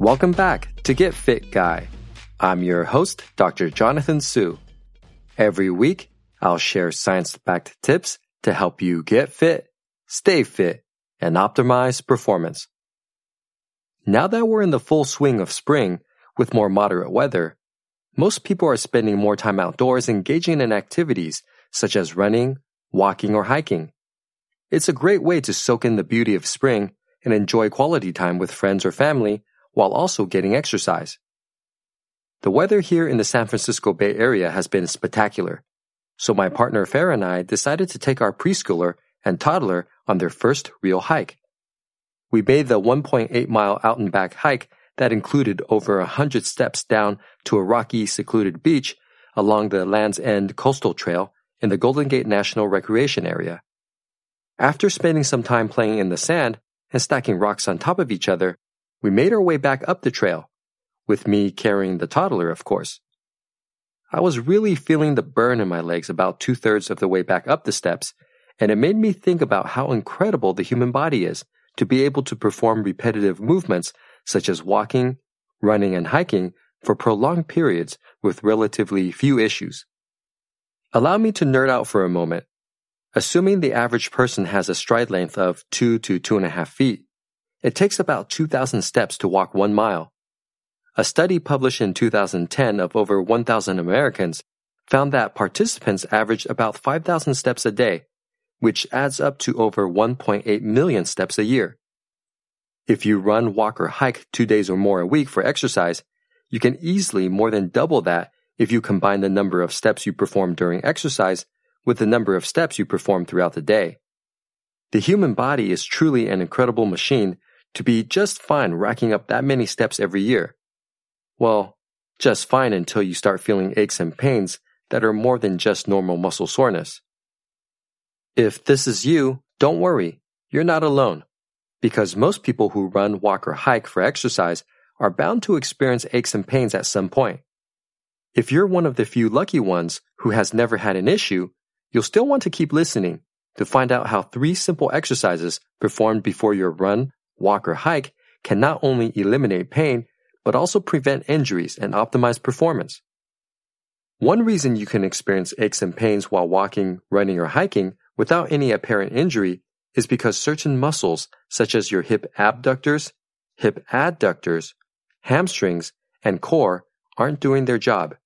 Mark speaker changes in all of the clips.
Speaker 1: Welcome back to Get Fit Guy. I'm your host, Dr. Jonathan Su. Every week, I'll share science backed tips to help you get fit, stay fit, and optimize performance. Now that we're in the full swing of spring with more moderate weather, most people are spending more time outdoors engaging in activities such as running, walking, or hiking. It's a great way to soak in the beauty of spring and enjoy quality time with friends or family while also getting exercise. The weather here in the San Francisco Bay Area has been spectacular, so my partner Farah and I decided to take our preschooler and toddler on their first real hike. We made the 1.8 mile out and back hike that included over a hundred steps down to a rocky, secluded beach along the Land's End Coastal Trail in the Golden Gate National Recreation Area. After spending some time playing in the sand and stacking rocks on top of each other, we made our way back up the trail, with me carrying the toddler, of course. I was really feeling the burn in my legs about two thirds of the way back up the steps, and it made me think about how incredible the human body is to be able to perform repetitive movements such as walking, running, and hiking for prolonged periods with relatively few issues. Allow me to nerd out for a moment. Assuming the average person has a stride length of two to two and a half feet, it takes about 2,000 steps to walk one mile. A study published in 2010 of over 1,000 Americans found that participants averaged about 5,000 steps a day, which adds up to over 1.8 million steps a year. If you run, walk, or hike two days or more a week for exercise, you can easily more than double that if you combine the number of steps you perform during exercise with the number of steps you perform throughout the day. The human body is truly an incredible machine to be just fine racking up that many steps every year. Well, just fine until you start feeling aches and pains that are more than just normal muscle soreness. If this is you, don't worry, you're not alone. Because most people who run, walk, or hike for exercise are bound to experience aches and pains at some point. If you're one of the few lucky ones who has never had an issue, you'll still want to keep listening to find out how three simple exercises performed before your run, walk, or hike can not only eliminate pain, but also prevent injuries and optimize performance. One reason you can experience aches and pains while walking, running, or hiking without any apparent injury is because certain muscles, such as your hip abductors, hip adductors, hamstrings, and core, aren't doing their job.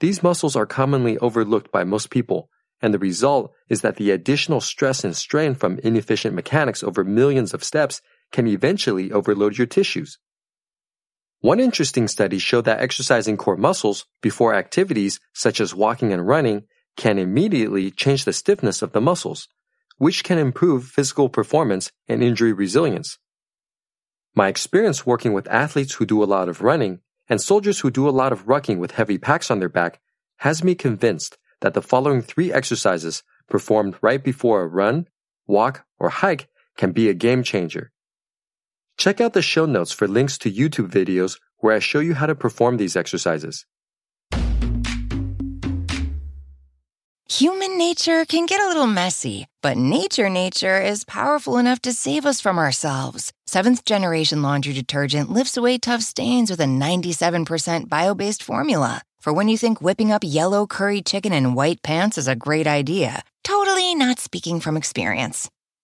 Speaker 1: These muscles are commonly overlooked by most people, and the result is that the additional stress and strain from inefficient mechanics over millions of steps can eventually overload your tissues. One interesting study showed that exercising core muscles before activities such as walking and running can immediately change the stiffness of the muscles, which can improve physical performance and injury resilience. My experience working with athletes who do a lot of running and soldiers who do a lot of rucking with heavy packs on their back has me convinced that the following three exercises performed right before a run, walk, or hike can be a game changer. Check out the show notes for links to YouTube videos where I show you how to perform these exercises.
Speaker 2: Human nature can get a little messy, but nature nature is powerful enough to save us from ourselves. Seventh generation laundry detergent lifts away tough stains with a 97% bio based formula for when you think whipping up yellow curry chicken in white pants is a great idea. Totally not speaking from experience.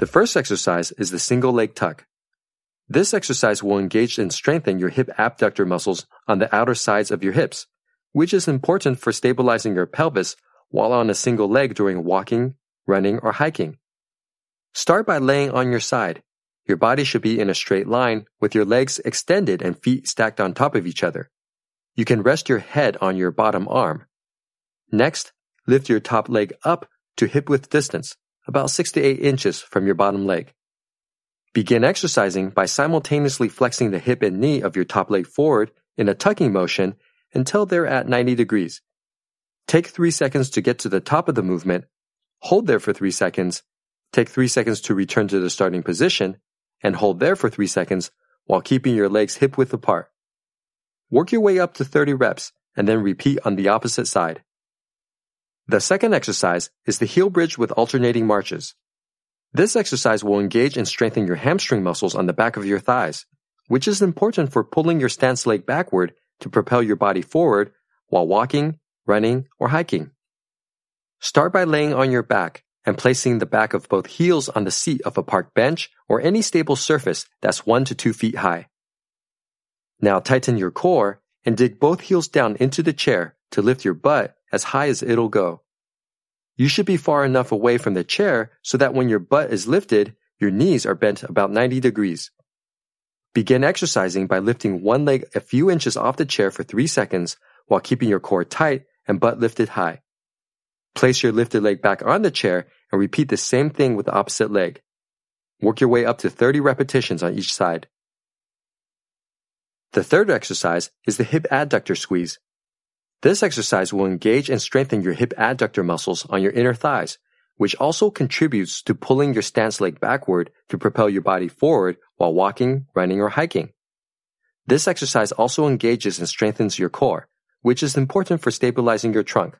Speaker 1: The first exercise is the single leg tuck. This exercise will engage and strengthen your hip abductor muscles on the outer sides of your hips, which is important for stabilizing your pelvis while on a single leg during walking, running, or hiking. Start by laying on your side. Your body should be in a straight line with your legs extended and feet stacked on top of each other. You can rest your head on your bottom arm. Next, lift your top leg up to hip width distance about 6 to 8 inches from your bottom leg. Begin exercising by simultaneously flexing the hip and knee of your top leg forward in a tucking motion until they're at 90 degrees. Take 3 seconds to get to the top of the movement, hold there for 3 seconds, take 3 seconds to return to the starting position, and hold there for 3 seconds while keeping your legs hip width apart. Work your way up to 30 reps and then repeat on the opposite side. The second exercise is the heel bridge with alternating marches. This exercise will engage and strengthen your hamstring muscles on the back of your thighs, which is important for pulling your stance leg backward to propel your body forward while walking, running, or hiking. Start by laying on your back and placing the back of both heels on the seat of a park bench or any stable surface that's 1 to 2 feet high. Now tighten your core and dig both heels down into the chair to lift your butt as high as it'll go. You should be far enough away from the chair so that when your butt is lifted, your knees are bent about 90 degrees. Begin exercising by lifting one leg a few inches off the chair for 3 seconds while keeping your core tight and butt lifted high. Place your lifted leg back on the chair and repeat the same thing with the opposite leg. Work your way up to 30 repetitions on each side. The third exercise is the hip adductor squeeze. This exercise will engage and strengthen your hip adductor muscles on your inner thighs, which also contributes to pulling your stance leg backward to propel your body forward while walking, running, or hiking. This exercise also engages and strengthens your core, which is important for stabilizing your trunk.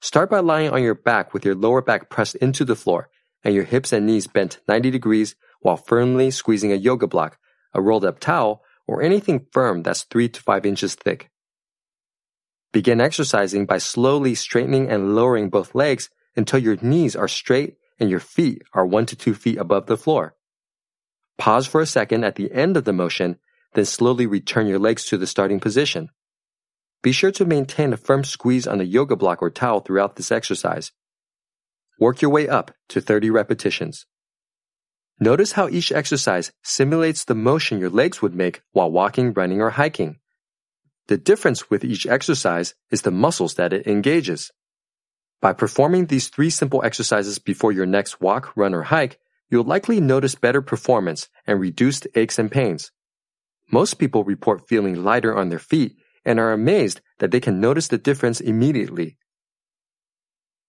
Speaker 1: Start by lying on your back with your lower back pressed into the floor and your hips and knees bent 90 degrees while firmly squeezing a yoga block, a rolled up towel, or anything firm that's 3 to 5 inches thick. Begin exercising by slowly straightening and lowering both legs until your knees are straight and your feet are 1 to 2 feet above the floor. Pause for a second at the end of the motion, then slowly return your legs to the starting position. Be sure to maintain a firm squeeze on the yoga block or towel throughout this exercise. Work your way up to 30 repetitions. Notice how each exercise simulates the motion your legs would make while walking, running, or hiking. The difference with each exercise is the muscles that it engages. By performing these three simple exercises before your next walk, run, or hike, you'll likely notice better performance and reduced aches and pains. Most people report feeling lighter on their feet and are amazed that they can notice the difference immediately.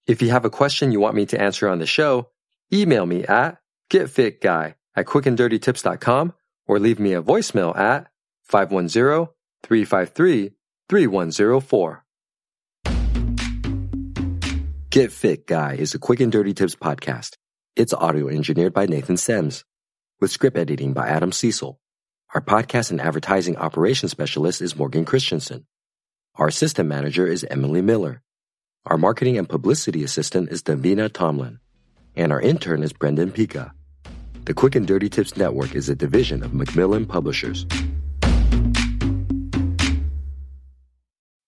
Speaker 1: If you have a question you want me to answer on the show, email me at getfitguy at quickanddirtytips.com or leave me a voicemail at 510 353 3104. Get Fit Guy is a quick and dirty tips podcast. It's audio engineered by Nathan Semes, with script editing by Adam Cecil. Our podcast and advertising operations specialist is Morgan Christensen. Our assistant manager is Emily Miller. Our marketing and publicity assistant is Davina Tomlin. And our intern is Brendan Pika. The Quick and Dirty Tips Network is a division of Macmillan Publishers.